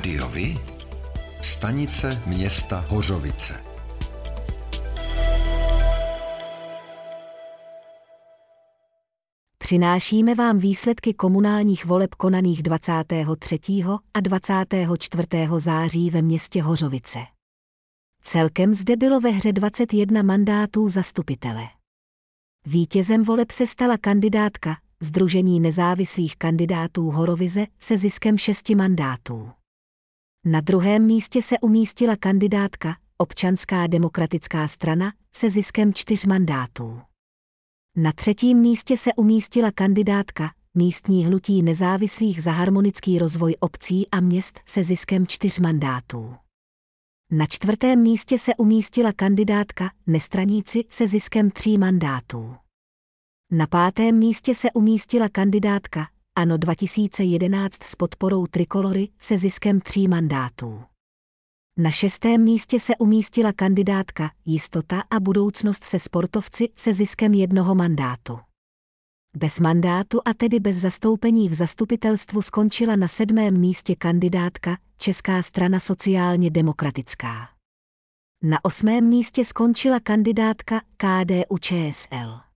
Rádiovi? Stanice města Hořovice. Přinášíme vám výsledky komunálních voleb konaných 23. a 24. září ve městě Hořovice. Celkem zde bylo ve hře 21 mandátů zastupitele. Vítězem voleb se stala kandidátka Združení nezávislých kandidátů Horovize se ziskem šesti mandátů. Na druhém místě se umístila kandidátka Občanská demokratická strana se ziskem čtyř mandátů. Na třetím místě se umístila kandidátka místní hnutí nezávislých za harmonický rozvoj obcí a měst se ziskem čtyř mandátů. Na čtvrtém místě se umístila kandidátka nestraníci se ziskem tří mandátů. Na pátém místě se umístila kandidátka ANO 2011 s podporou Trikolory se ziskem tří mandátů. Na šestém místě se umístila kandidátka Jistota a budoucnost se sportovci se ziskem jednoho mandátu. Bez mandátu a tedy bez zastoupení v zastupitelstvu skončila na sedmém místě kandidátka Česká strana sociálně demokratická. Na osmém místě skončila kandidátka KDU ČSL.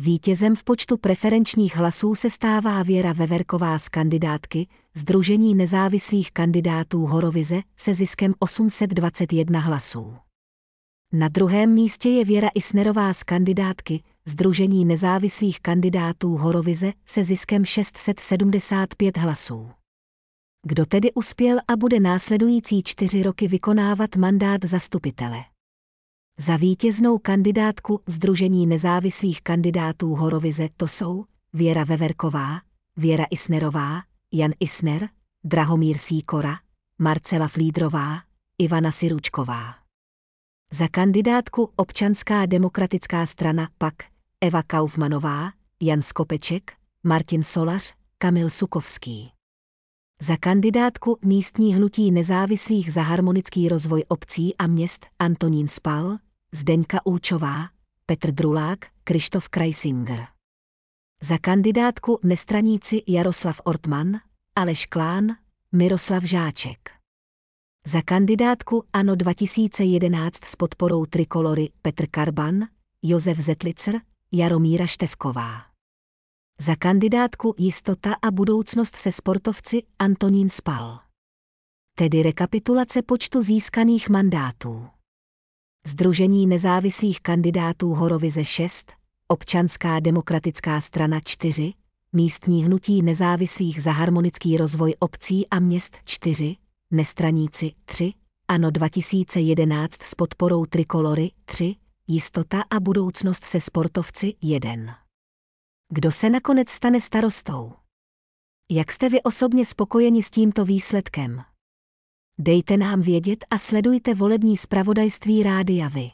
Vítězem v počtu preferenčních hlasů se stává Věra Veverková z kandidátky Združení nezávislých kandidátů Horovize se ziskem 821 hlasů. Na druhém místě je Věra Isnerová z kandidátky Združení nezávislých kandidátů Horovize se ziskem 675 hlasů. Kdo tedy uspěl a bude následující čtyři roky vykonávat mandát zastupitele? Za vítěznou kandidátku Združení nezávislých kandidátů Horovize to jsou Věra Veverková, Věra Isnerová, Jan Isner, Drahomír Síkora, Marcela Flídrová, Ivana Siručková. Za kandidátku Občanská demokratická strana pak Eva Kaufmanová, Jan Skopeček, Martin Solař, Kamil Sukovský. Za kandidátku místní hnutí nezávislých za harmonický rozvoj obcí a měst Antonín Spal, Zdeňka Účová, Petr Drulák, Krištof Kreisinger. Za kandidátku nestraníci Jaroslav Ortman, Aleš Klán, Miroslav Žáček. Za kandidátku ANO 2011 s podporou Trikolory Petr Karban, Josef Zetlicer, Jaromíra Števková. Za kandidátku Jistota a budoucnost se sportovci Antonín Spal. Tedy rekapitulace počtu získaných mandátů. Združení nezávislých kandidátů Horovize 6, Občanská demokratická strana 4, Místní hnutí nezávislých za harmonický rozvoj obcí a měst 4, Nestraníci 3, ANO 2011 s podporou Trikolory 3, Jistota a budoucnost se sportovci 1. Kdo se nakonec stane starostou? Jak jste vy osobně spokojeni s tímto výsledkem? Dejte nám vědět a sledujte volební zpravodajství Rádia Vy.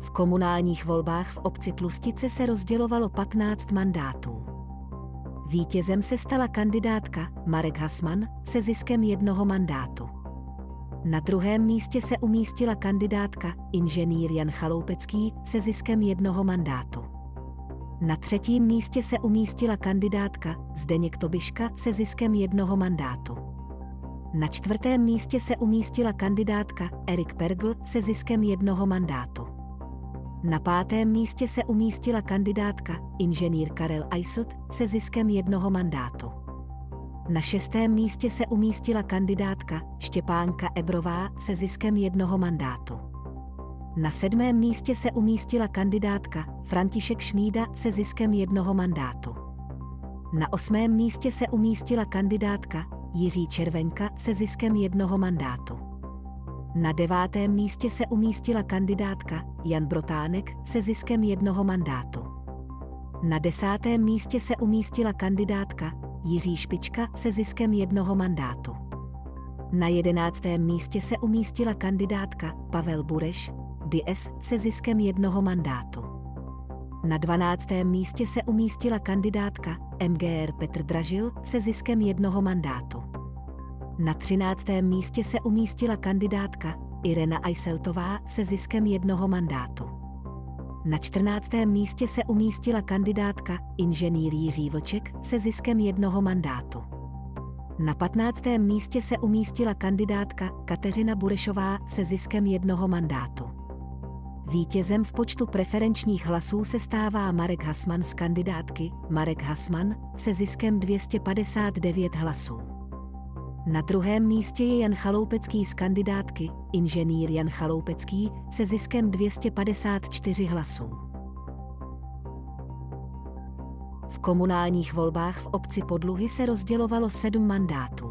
V komunálních volbách v obci Tlustice se rozdělovalo 15 mandátů. Vítězem se stala kandidátka Marek Hasman se ziskem jednoho mandátu. Na druhém místě se umístila kandidátka inženýr Jan Chaloupecký se ziskem jednoho mandátu. Na třetím místě se umístila kandidátka Zdeněk Tobiška se ziskem jednoho mandátu. Na čtvrtém místě se umístila kandidátka Erik Pergl se ziskem jednoho mandátu. Na pátém místě se umístila kandidátka inženýr Karel Eiselt se ziskem jednoho mandátu. Na šestém místě se umístila kandidátka Štěpánka Ebrová se ziskem jednoho mandátu. Na sedmém místě se umístila kandidátka František Šmída se ziskem jednoho mandátu. Na osmém místě se umístila kandidátka Jiří Červenka se ziskem jednoho mandátu. Na devátém místě se umístila kandidátka Jan Brotánek se ziskem jednoho mandátu. Na desátém místě se umístila kandidátka Jiří Špička se ziskem jednoho mandátu. Na jedenáctém místě se umístila kandidátka Pavel Bureš DS se ziskem jednoho mandátu. Na 12. místě se umístila kandidátka MGR Petr Dražil se ziskem jednoho mandátu. Na 13. místě se umístila kandidátka Irena Aiseltová se ziskem jednoho mandátu. Na 14. místě se umístila kandidátka inženýr Jiří Vlček se ziskem jednoho mandátu. Na 15. místě se umístila kandidátka Kateřina Burešová se ziskem jednoho mandátu. Vítězem v počtu preferenčních hlasů se stává Marek Hasman z kandidátky Marek Hasman se ziskem 259 hlasů. Na druhém místě je Jan Chaloupecký z kandidátky, inženýr Jan Chaloupecký, se ziskem 254 hlasů. V komunálních volbách v obci Podluhy se rozdělovalo sedm mandátů.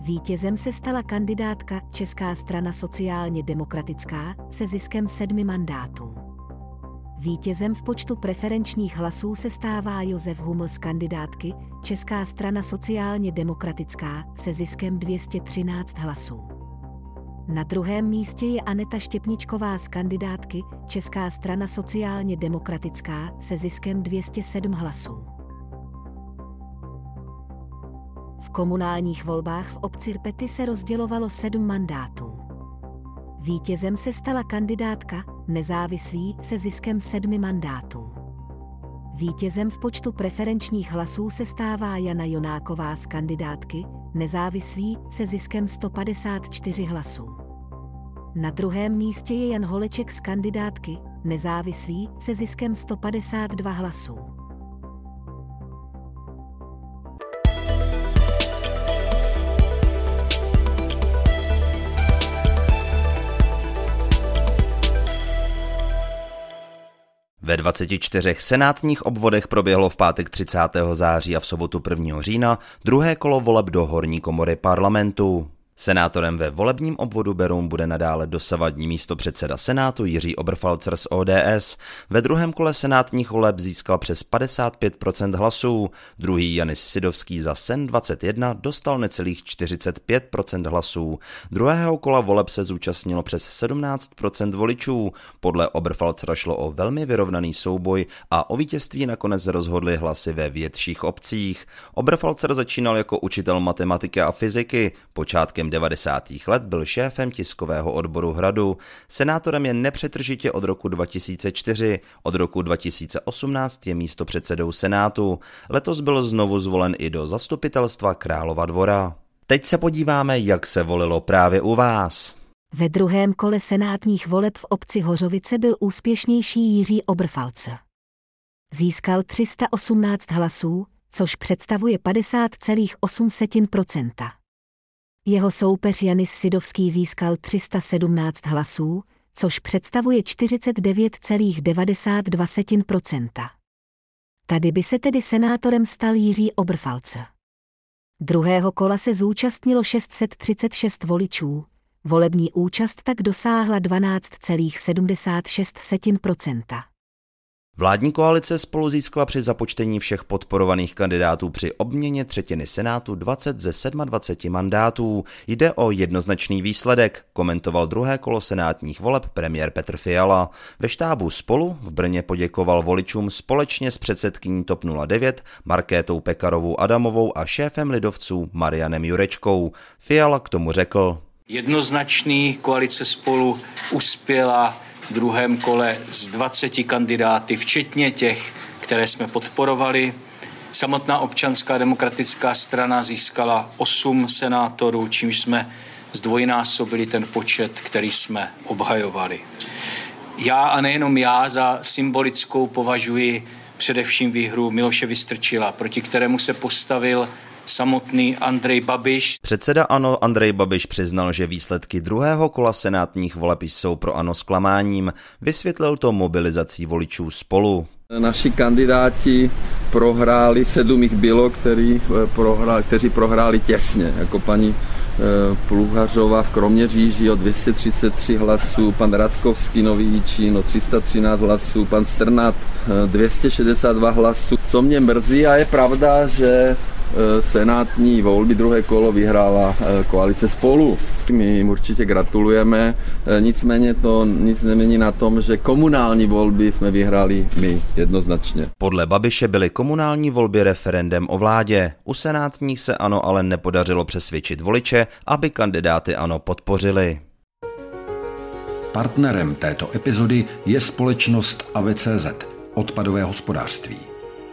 Vítězem se stala kandidátka Česká strana sociálně demokratická se ziskem sedmi mandátů. Vítězem v počtu preferenčních hlasů se stává Josef Huml z kandidátky Česká strana sociálně demokratická se ziskem 213 hlasů. Na druhém místě je Aneta Štěpničková z kandidátky Česká strana sociálně demokratická se ziskem 207 hlasů. Komunálních volbách v obci Rpety se rozdělovalo sedm mandátů. Vítězem se stala kandidátka nezávislý se ziskem sedmi mandátů. Vítězem v počtu preferenčních hlasů se stává Jana Jonáková z kandidátky, nezávislý se ziskem 154 hlasů. Na druhém místě je Jan Holeček z kandidátky, nezávislý se ziskem 152 hlasů. Ve 24 senátních obvodech proběhlo v pátek 30. září a v sobotu 1. října druhé kolo voleb do horní komory parlamentu. Senátorem ve volebním obvodu Beroun bude nadále dosavadní místo předseda Senátu Jiří Oberfalzer z ODS. Ve druhém kole senátních voleb získal přes 55% hlasů. Druhý Janis Sidovský za Sen 21 dostal necelých 45% hlasů. Druhého kola voleb se zúčastnilo přes 17% voličů. Podle Oberfalzera šlo o velmi vyrovnaný souboj a o vítězství nakonec rozhodly hlasy ve větších obcích. Oberfalzer začínal jako učitel matematiky a fyziky. Počátkem 90. let byl šéfem tiskového odboru Hradu. Senátorem je nepřetržitě od roku 2004. Od roku 2018 je místo předsedou Senátu. Letos byl znovu zvolen i do zastupitelstva Králova dvora. Teď se podíváme, jak se volilo právě u vás. Ve druhém kole senátních voleb v obci Hořovice byl úspěšnější Jiří Obrfalce. Získal 318 hlasů, což představuje 50,8%. Jeho soupeř Janis Sidovský získal 317 hlasů, což představuje 49,92%. Tady by se tedy senátorem stal Jiří Obrfalce. Druhého kola se zúčastnilo 636 voličů, volební účast tak dosáhla 12,76%. Vládní koalice spolu získala při započtení všech podporovaných kandidátů při obměně třetiny Senátu 20 ze 27 mandátů. Jde o jednoznačný výsledek, komentoval druhé kolo senátních voleb premiér Petr Fiala. Ve štábu spolu v Brně poděkoval voličům společně s předsedkyní TOP 09 Markétou Pekarovou Adamovou a šéfem lidovců Marianem Jurečkou. Fiala k tomu řekl. Jednoznačný koalice spolu uspěla druhém kole z 20 kandidáty, včetně těch, které jsme podporovali. Samotná občanská demokratická strana získala 8 senátorů, čímž jsme zdvojnásobili ten počet, který jsme obhajovali. Já a nejenom já za symbolickou považuji především výhru Miloše Vystrčila, proti kterému se postavil samotný Andrej Babiš. Předseda ANO Andrej Babiš přiznal, že výsledky druhého kola senátních voleb jsou pro ANO zklamáním. Vysvětlil to mobilizací voličů spolu. Naši kandidáti prohráli, sedm jich bylo, který eh, prohráli, kteří prohráli těsně, jako paní eh, Pluhařová v Kroměříži o 233 hlasů, pan Radkovský Nový Jičín o 313 hlasů, pan Strnat 262 eh, hlasů. Co mě mrzí a je pravda, že senátní volby druhé kolo vyhrála eh, koalice spolu. My jim určitě gratulujeme, eh, nicméně to nic nemění na tom, že komunální volby jsme vyhráli my jednoznačně. Podle Babiše byly komunální volby referendem o vládě. U senátních se ano ale nepodařilo přesvědčit voliče, aby kandidáty ano podpořili. Partnerem této epizody je společnost AVCZ, odpadové hospodářství.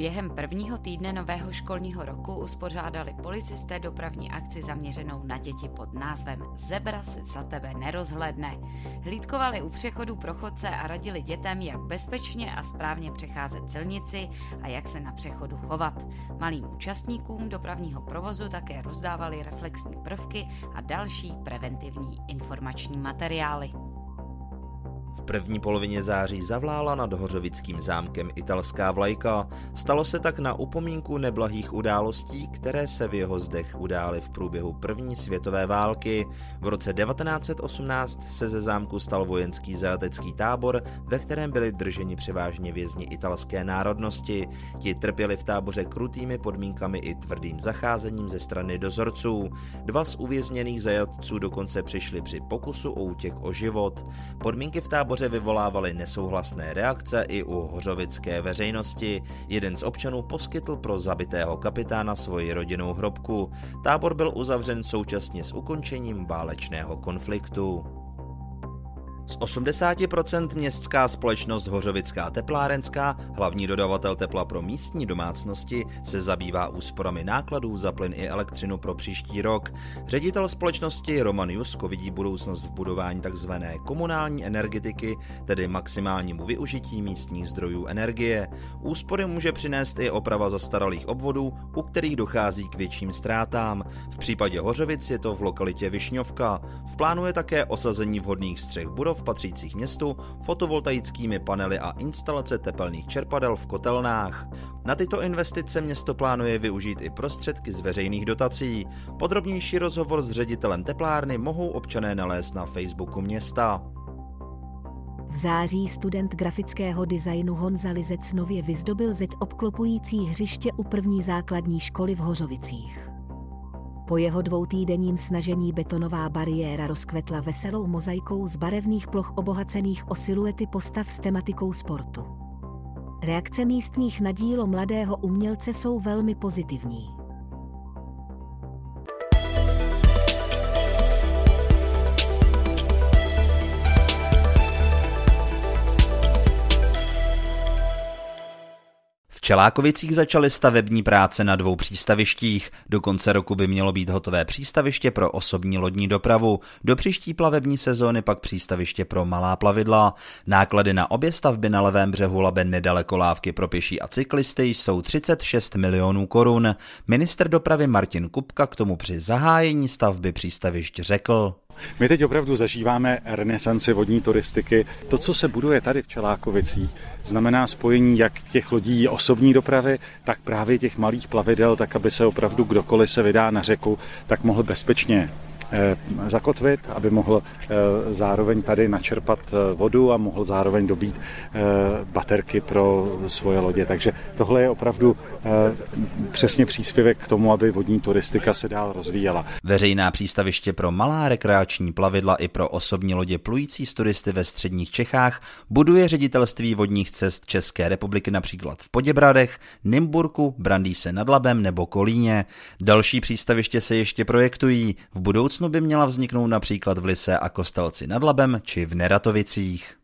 Během prvního týdne nového školního roku uspořádali policisté dopravní akci zaměřenou na děti pod názvem Zebra se za tebe nerozhledne. Hlídkovali u přechodu pro chodce a radili dětem, jak bezpečně a správně přecházet silnici a jak se na přechodu chovat. Malým účastníkům dopravního provozu také rozdávali reflexní prvky a další preventivní informační materiály. V první polovině září zavlála nad Hořovickým zámkem italská vlajka. Stalo se tak na upomínku neblahých událostí, které se v jeho zdech udály v průběhu první světové války. V roce 1918 se ze zámku stal vojenský zajatecký tábor, ve kterém byli drženi převážně vězni italské národnosti. Ti trpěli v táboře krutými podmínkami i tvrdým zacházením ze strany dozorců. Dva z uvězněných zajatců dokonce přišli při pokusu o útěk o život. Podmínky v táboře táboře vyvolávaly nesouhlasné reakce i u hořovické veřejnosti. Jeden z občanů poskytl pro zabitého kapitána svoji rodinnou hrobku. Tábor byl uzavřen současně s ukončením válečného konfliktu. Z 80% městská společnost Hořovická teplárenská, hlavní dodavatel tepla pro místní domácnosti, se zabývá úsporami nákladů za plyn i elektřinu pro příští rok. Ředitel společnosti Roman Jusko vidí budoucnost v budování tzv. komunální energetiky, tedy maximálnímu využití místních zdrojů energie. Úspory může přinést i oprava zastaralých obvodů, u kterých dochází k větším ztrátám. V případě Hořovic je to v lokalitě Višňovka. V plánu je také osazení vhodných střech budov patřících městu, fotovoltaickými panely a instalace tepelných čerpadel v kotelnách. Na tyto investice město plánuje využít i prostředky z veřejných dotací. Podrobnější rozhovor s ředitelem teplárny mohou občané nalézt na Facebooku města. V září student grafického designu Honza Lizec nově vyzdobil zeď obklopující hřiště u první základní školy v Hořovicích. Po jeho dvoutýdenním snažení betonová bariéra rozkvetla veselou mozaikou z barevných ploch obohacených o siluety postav s tematikou sportu. Reakce místních na dílo mladého umělce jsou velmi pozitivní. Čelákovicích začaly stavební práce na dvou přístavištích. Do konce roku by mělo být hotové přístaviště pro osobní lodní dopravu, do příští plavební sezóny pak přístaviště pro malá plavidla. Náklady na obě stavby na levém břehu Labe nedaleko lávky pro pěší a cyklisty jsou 36 milionů korun. Minister dopravy Martin Kupka k tomu při zahájení stavby přístavišť řekl. My teď opravdu zažíváme renesanci vodní turistiky. To, co se buduje tady v Čelákovicích, znamená spojení jak těch lodí osobní dopravy, tak právě těch malých plavidel, tak aby se opravdu kdokoliv se vydá na řeku, tak mohl bezpečně zakotvit, aby mohl eh, zároveň tady načerpat eh, vodu a mohl zároveň dobít baterky pro svoje lodě. Takže tohle je opravdu přesně příspěvek k tomu, aby vodní turistika se dál rozvíjela. Veřejná přístaviště pro malá rekreační plavidla i pro osobní lodě plující z turisty ve středních Čechách buduje ředitelství vodních cest České republiky například v Poděbradech, Nymburku, Brandýse nad Labem nebo Kolíně. Další přístaviště se ještě projektují. V budoucnu budoucnu by měla vzniknout například v Lise a Kostelci nad Labem či v Neratovicích.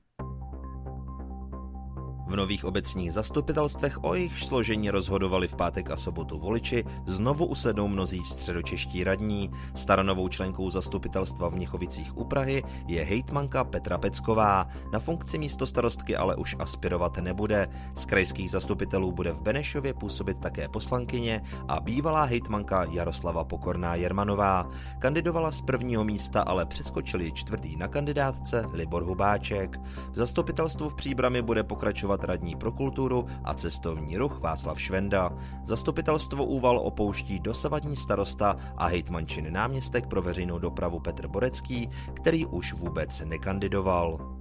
V nových obecních zastupitelstvech o jejich složení rozhodovali v pátek a sobotu voliči, znovu usednou mnozí středočeští radní. Staronovou členkou zastupitelstva v Měchovicích u Prahy je hejtmanka Petra Pecková. Na funkci místo starostky ale už aspirovat nebude. Z krajských zastupitelů bude v Benešově působit také poslankyně a bývalá hejtmanka Jaroslava Pokorná Jermanová. Kandidovala z prvního místa, ale přeskočili čtvrtý na kandidátce Libor Hubáček. V zastupitelstvu v Příbrami bude pokračovat jmenovat radní pro kulturu a cestovní ruch Václav Švenda. Zastupitelstvo Úval opouští dosavadní starosta a hejtmančin náměstek pro veřejnou dopravu Petr Borecký, který už vůbec nekandidoval.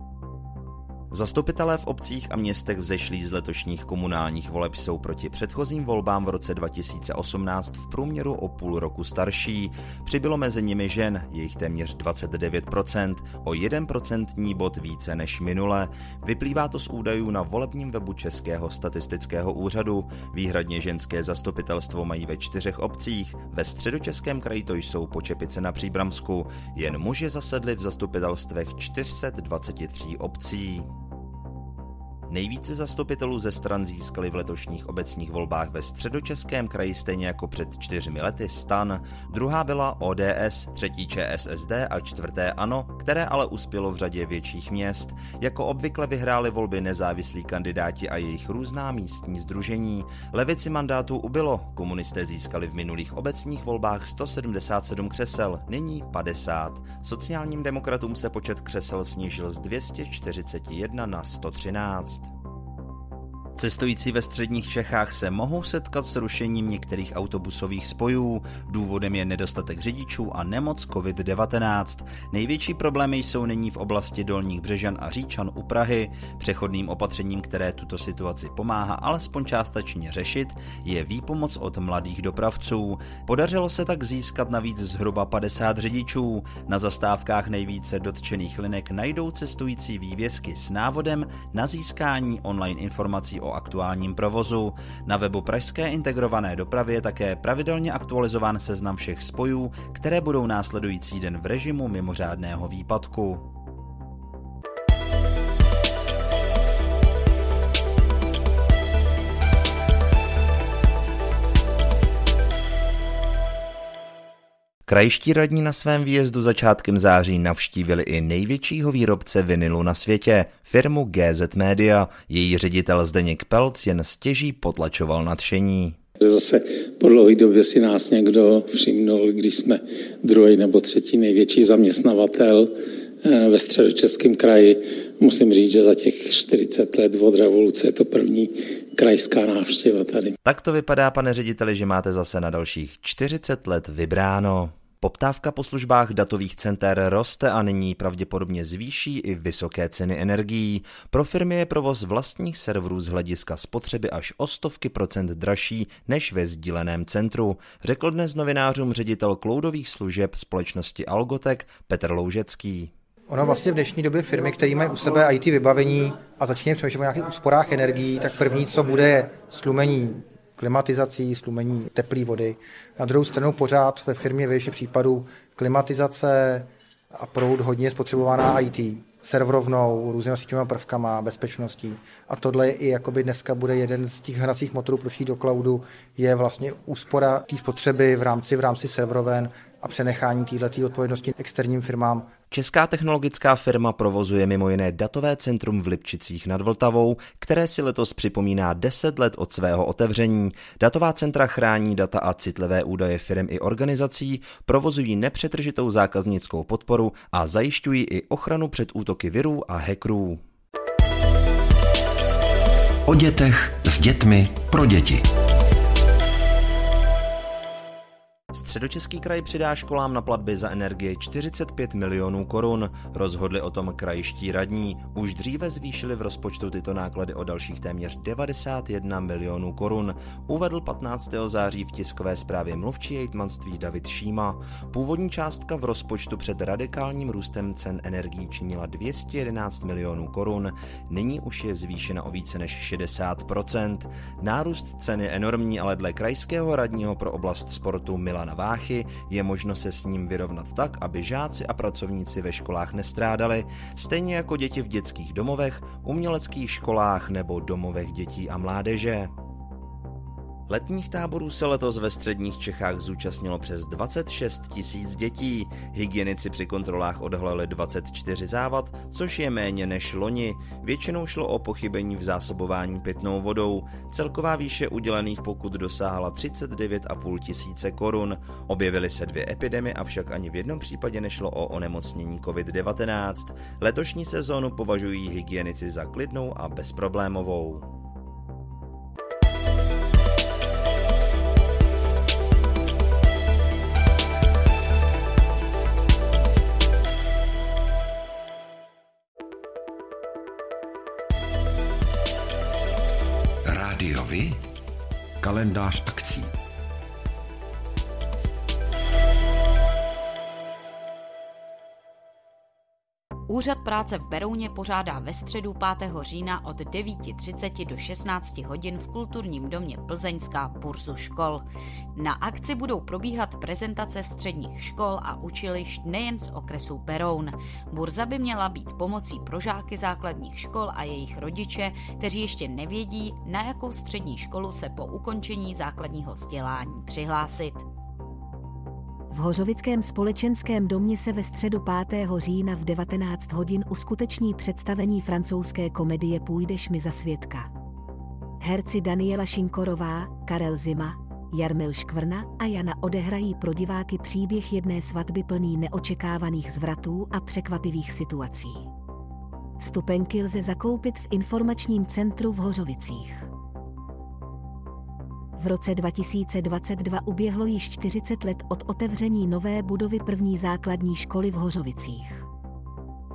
Zastupitelé v obcích a městech vzešlí z letošních komunálních voleb jsou proti předchozím volbám v roce 2018 v průměru o půl roku starší. Přibylo mezi nimi žen, jejich téměř 29%, o 1% bod více než minule. Vyplývá to z údajů na volebním webu Českého statistického úřadu. Výhradně ženské zastupitelstvo mají ve čtyřech obcích, ve středočeském kraji to jsou Počepice na Příbramsku, jen muži zasedli v zastupitelstvech 423 obcí. Nejvíce zastupitelů ze stran získali v letošních obecních volbách ve středočeském kraji stejně jako před čtyřmi lety stan. Druhá byla ODS, třetí ČSSD a čtvrté ANO, které ale uspělo v řadě větších měst. Jako obvykle vyhráli volby nezávislí kandidáti a jejich různá místní združení. Levici mandátů ubylo, komunisté získali v minulých obecních volbách 177 křesel, nyní 50. Sociálním demokratům se počet křesel snížil z 241 na 113. Cestující ve středních Čechách se mohou setkat s rušením některých autobusových spojů. Důvodem je nedostatek řidičů a nemoc COVID-19. Největší problémy jsou nyní v oblasti Dolních Břežan a Říčan u Prahy. Přechodným opatřením, které tuto situaci pomáhá alespoň částečně řešit, je výpomoc od mladých dopravců. Podařilo se tak získat navíc zhruba 50 řidičů. Na zastávkách nejvíce dotčených linek najdou cestující vývězky s návodem na získání online informací o aktuálním provozu. Na webu Pražské integrované dopravy je také pravidelně aktualizován seznam všech spojů, které budou následující den v režimu mimořádného výpadku. Krajští radní na svém výjezdu začátkem září navštívili i největšího výrobce vinilu na světě, firmu GZ Media. Její ředitel Zdeněk Pelc jen stěží potlačoval nadšení. Zase po dlouhé době si nás někdo všimnul, když jsme druhý nebo třetí největší zaměstnavatel eh, ve středočeském kraji. Musím říct, že za těch 40 let od revoluce je to první krajská návštěva tady. Tak to vypadá, pane řediteli, že máte zase na dalších 40 let vybráno. Poptávka po službách datových center roste a nyní pravděpodobně zvýší i vysoké ceny energií. Pro firmy je provoz vlastních serverů z hlediska spotřeby až o stovky procent dražší než ve sdíleném centru, řekl dnes novinářům ředitel cloudových služeb společnosti Algotek Petr Loužecký. Ono vlastně v dnešní době firmy, které mají u sebe IT vybavení a začínají přemýšlet o nějakých úsporách energií, tak první, co bude, je slumení klimatizací, slumení teplé vody. Na druhou stranu pořád ve firmě ve případů klimatizace a proud hodně spotřebovaná IT serverovnou, různými síťovými prvkama, bezpečností. A tohle je i jakoby dneska bude jeden z těch hracích motorů pro do cloudu, je vlastně úspora té spotřeby v rámci, v rámci serveroven a přenechání této odpovědnosti externím firmám. Česká technologická firma provozuje mimo jiné datové centrum v Lipčicích nad Vltavou, které si letos připomíná 10 let od svého otevření. Datová centra chrání data a citlivé údaje firm i organizací, provozují nepřetržitou zákaznickou podporu a zajišťují i ochranu před útoky virů a hackerů. O dětech s dětmi pro děti. Středočeský kraj přidá školám na platby za energie 45 milionů korun. Rozhodli o tom krajští radní. Už dříve zvýšili v rozpočtu tyto náklady o dalších téměř 91 milionů korun. Uvedl 15. září v tiskové zprávě mluvčí jejtmanství David Šíma. Původní částka v rozpočtu před radikálním růstem cen energií činila 211 milionů korun. Nyní už je zvýšena o více než 60%. Nárůst cen je enormní, ale dle krajského radního pro oblast sportu Milan na Váchy, je možno se s ním vyrovnat tak, aby žáci a pracovníci ve školách nestrádali, stejně jako děti v dětských domovech, uměleckých školách nebo domovech dětí a mládeže. Letních táborů se letos ve středních Čechách zúčastnilo přes 26 tisíc dětí. Hygienici při kontrolách odhalili 24 závad, což je méně než loni. Většinou šlo o pochybení v zásobování pitnou vodou. Celková výše udělených pokut dosáhla 39,5 tisíce korun. Objevily se dvě epidemie, avšak ani v jednom případě nešlo o onemocnění COVID-19. Letošní sezónu považují hygienici za klidnou a bezproblémovou. rádiovi? Kalendář akcí. Úřad práce v Berouně pořádá ve středu 5. října od 9.30 do 16 hodin v kulturním domě Plzeňská burzu škol. Na akci budou probíhat prezentace středních škol a učilišť nejen z okresu Beroun. Burza by měla být pomocí pro žáky základních škol a jejich rodiče, kteří ještě nevědí, na jakou střední školu se po ukončení základního vzdělání přihlásit. V Hořovickém společenském domě se ve středu 5. října v 19 hodin uskuteční představení francouzské komedie Půjdeš mi za svědka. Herci Daniela Šinkorová, Karel Zima, Jarmil Škvrna a Jana odehrají pro diváky příběh jedné svatby plný neočekávaných zvratů a překvapivých situací. Vstupenky lze zakoupit v informačním centru v Hořovicích. V roce 2022 uběhlo již 40 let od otevření nové budovy první základní školy v Hořovicích.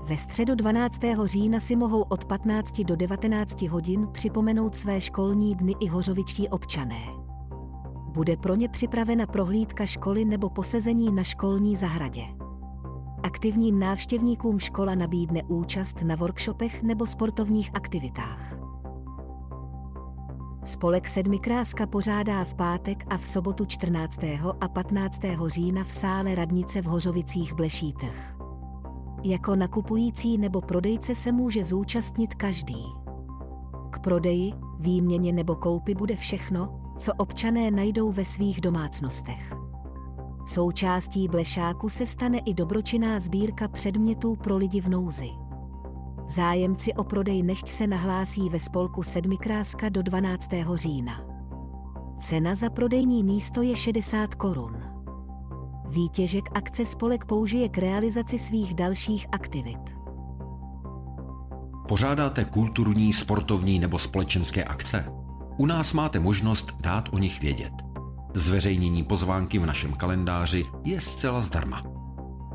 Ve středu 12. října si mohou od 15 do 19 hodin připomenout své školní dny i hořovičtí občané. Bude pro ně připravena prohlídka školy nebo posezení na školní zahradě. Aktivním návštěvníkům škola nabídne účast na workshopech nebo sportovních aktivitách. Spolek Sedmikráska pořádá v pátek a v sobotu 14. a 15. října v sále radnice v Hořovicích Blešítech. Jako nakupující nebo prodejce se může zúčastnit každý. K prodeji, výměně nebo koupi bude všechno, co občané najdou ve svých domácnostech. Součástí blešáku se stane i dobročinná sbírka předmětů pro lidi v nouzi. Zájemci o prodej nechť se nahlásí ve spolku Sedmikráska do 12. října. Cena za prodejní místo je 60 korun. Výtěžek akce spolek použije k realizaci svých dalších aktivit. Pořádáte kulturní, sportovní nebo společenské akce? U nás máte možnost dát o nich vědět. Zveřejnění pozvánky v našem kalendáři je zcela zdarma.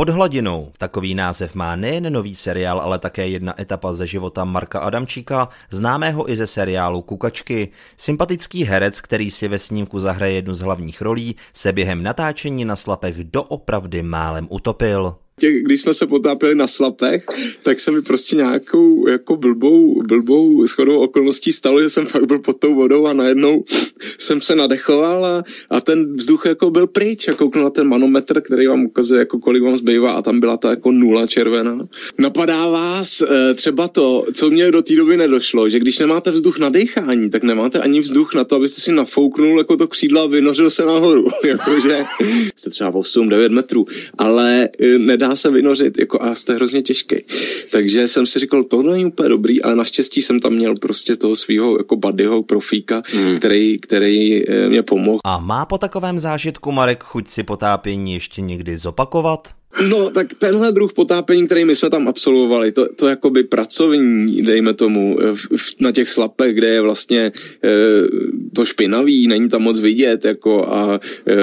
Pod hladinou takový název má nejen nový seriál, ale také jedna etapa ze života Marka Adamčíka, známého i ze seriálu Kukačky. Sympatický herec, který si ve snímku zahraje jednu z hlavních rolí, se během natáčení na slapech doopravdy málem utopil když jsme se potápěli na slapech, tak se mi prostě nějakou jako blbou, blbou schodou okolností stalo, že jsem fakt byl pod tou vodou a najednou jsem se nadechoval a, a ten vzduch jako byl pryč a kouknu na ten manometr, který vám ukazuje, jako kolik vám zbývá a tam byla ta jako nula červená. Napadá vás e, třeba to, co mě do té doby nedošlo, že když nemáte vzduch na dechání, tak nemáte ani vzduch na to, abyste si nafouknul jako to křídlo a vynořil se nahoru. Jakože jste třeba 8-9 metrů, ale e, nedá se vynořit jako a jste hrozně těžký. Takže jsem si říkal, to není úplně dobrý, ale naštěstí jsem tam měl prostě toho svého jako buddyho profíka, hmm. který, který eh, mě pomohl. A má po takovém zážitku Marek chuť si potápění ještě někdy zopakovat? No, tak tenhle druh potápění, který my jsme tam absolvovali, to, to jakoby pracovní, dejme tomu, na těch slapech, kde je vlastně e, to špinavý, není tam moc vidět, jako a e,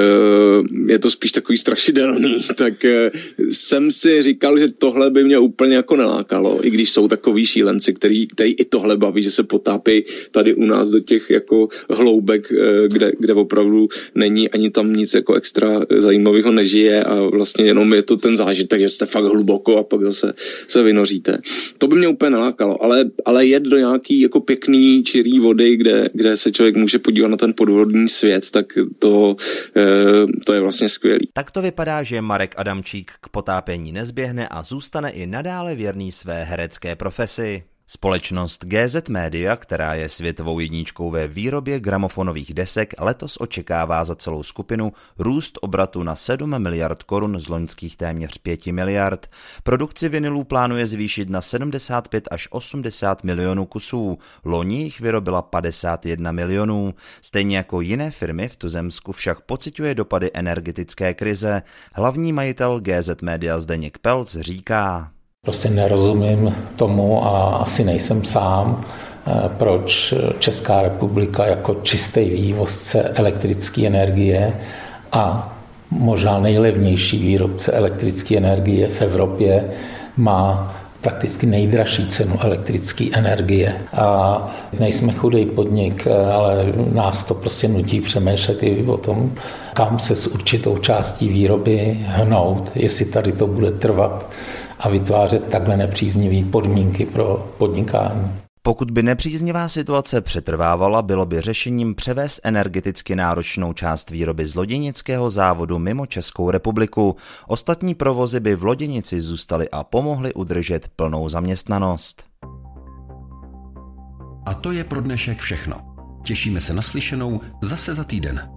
je to spíš takový strašidelný, tak e, jsem si říkal, že tohle by mě úplně jako nelákalo, i když jsou takový šílenci, který, který i tohle baví, že se potápí tady u nás do těch jako hloubek, e, kde, kde opravdu není ani tam nic jako extra zajímavého nežije a vlastně jenom je to ten zážitek, že jste fakt hluboko a pak zase se vynoříte. To by mě úplně nalákalo, ale, ale jet do nějaký jako pěkný čirý vody, kde, kde se člověk může podívat na ten podvodní svět, tak to, e, to je vlastně skvělý. Tak to vypadá, že Marek Adamčík k potápění nezběhne a zůstane i nadále věrný své herecké profesi. Společnost GZ Media, která je světovou jedničkou ve výrobě gramofonových desek, letos očekává za celou skupinu růst obratu na 7 miliard korun z loňských téměř 5 miliard. Produkci vinilů plánuje zvýšit na 75 až 80 milionů kusů. Loni jich vyrobila 51 milionů. Stejně jako jiné firmy v tuzemsku však pociťuje dopady energetické krize. Hlavní majitel GZ Media Zdeněk Pelc říká. Prostě nerozumím tomu a asi nejsem sám, eh, proč Česká republika jako čistý vývozce elektrické energie a možná nejlevnější výrobce elektrické energie v Evropě má prakticky nejdražší cenu elektrické energie. A nejsme chudý podnik, ale nás to prostě nutí přemýšlet i o tom, kam se s určitou částí výroby hnout, jestli tady to bude trvat a vytvářet takhle nepříznivé podmínky pro podnikání. Pokud by nepříznivá situace přetrvávala, bylo by řešením převést energeticky náročnou část výroby z loděnického závodu mimo Českou republiku. Ostatní provozy by v loděnici zůstaly a pomohly udržet plnou zaměstnanost. A to je pro dnešek všechno. Těšíme se na slyšenou zase za týden.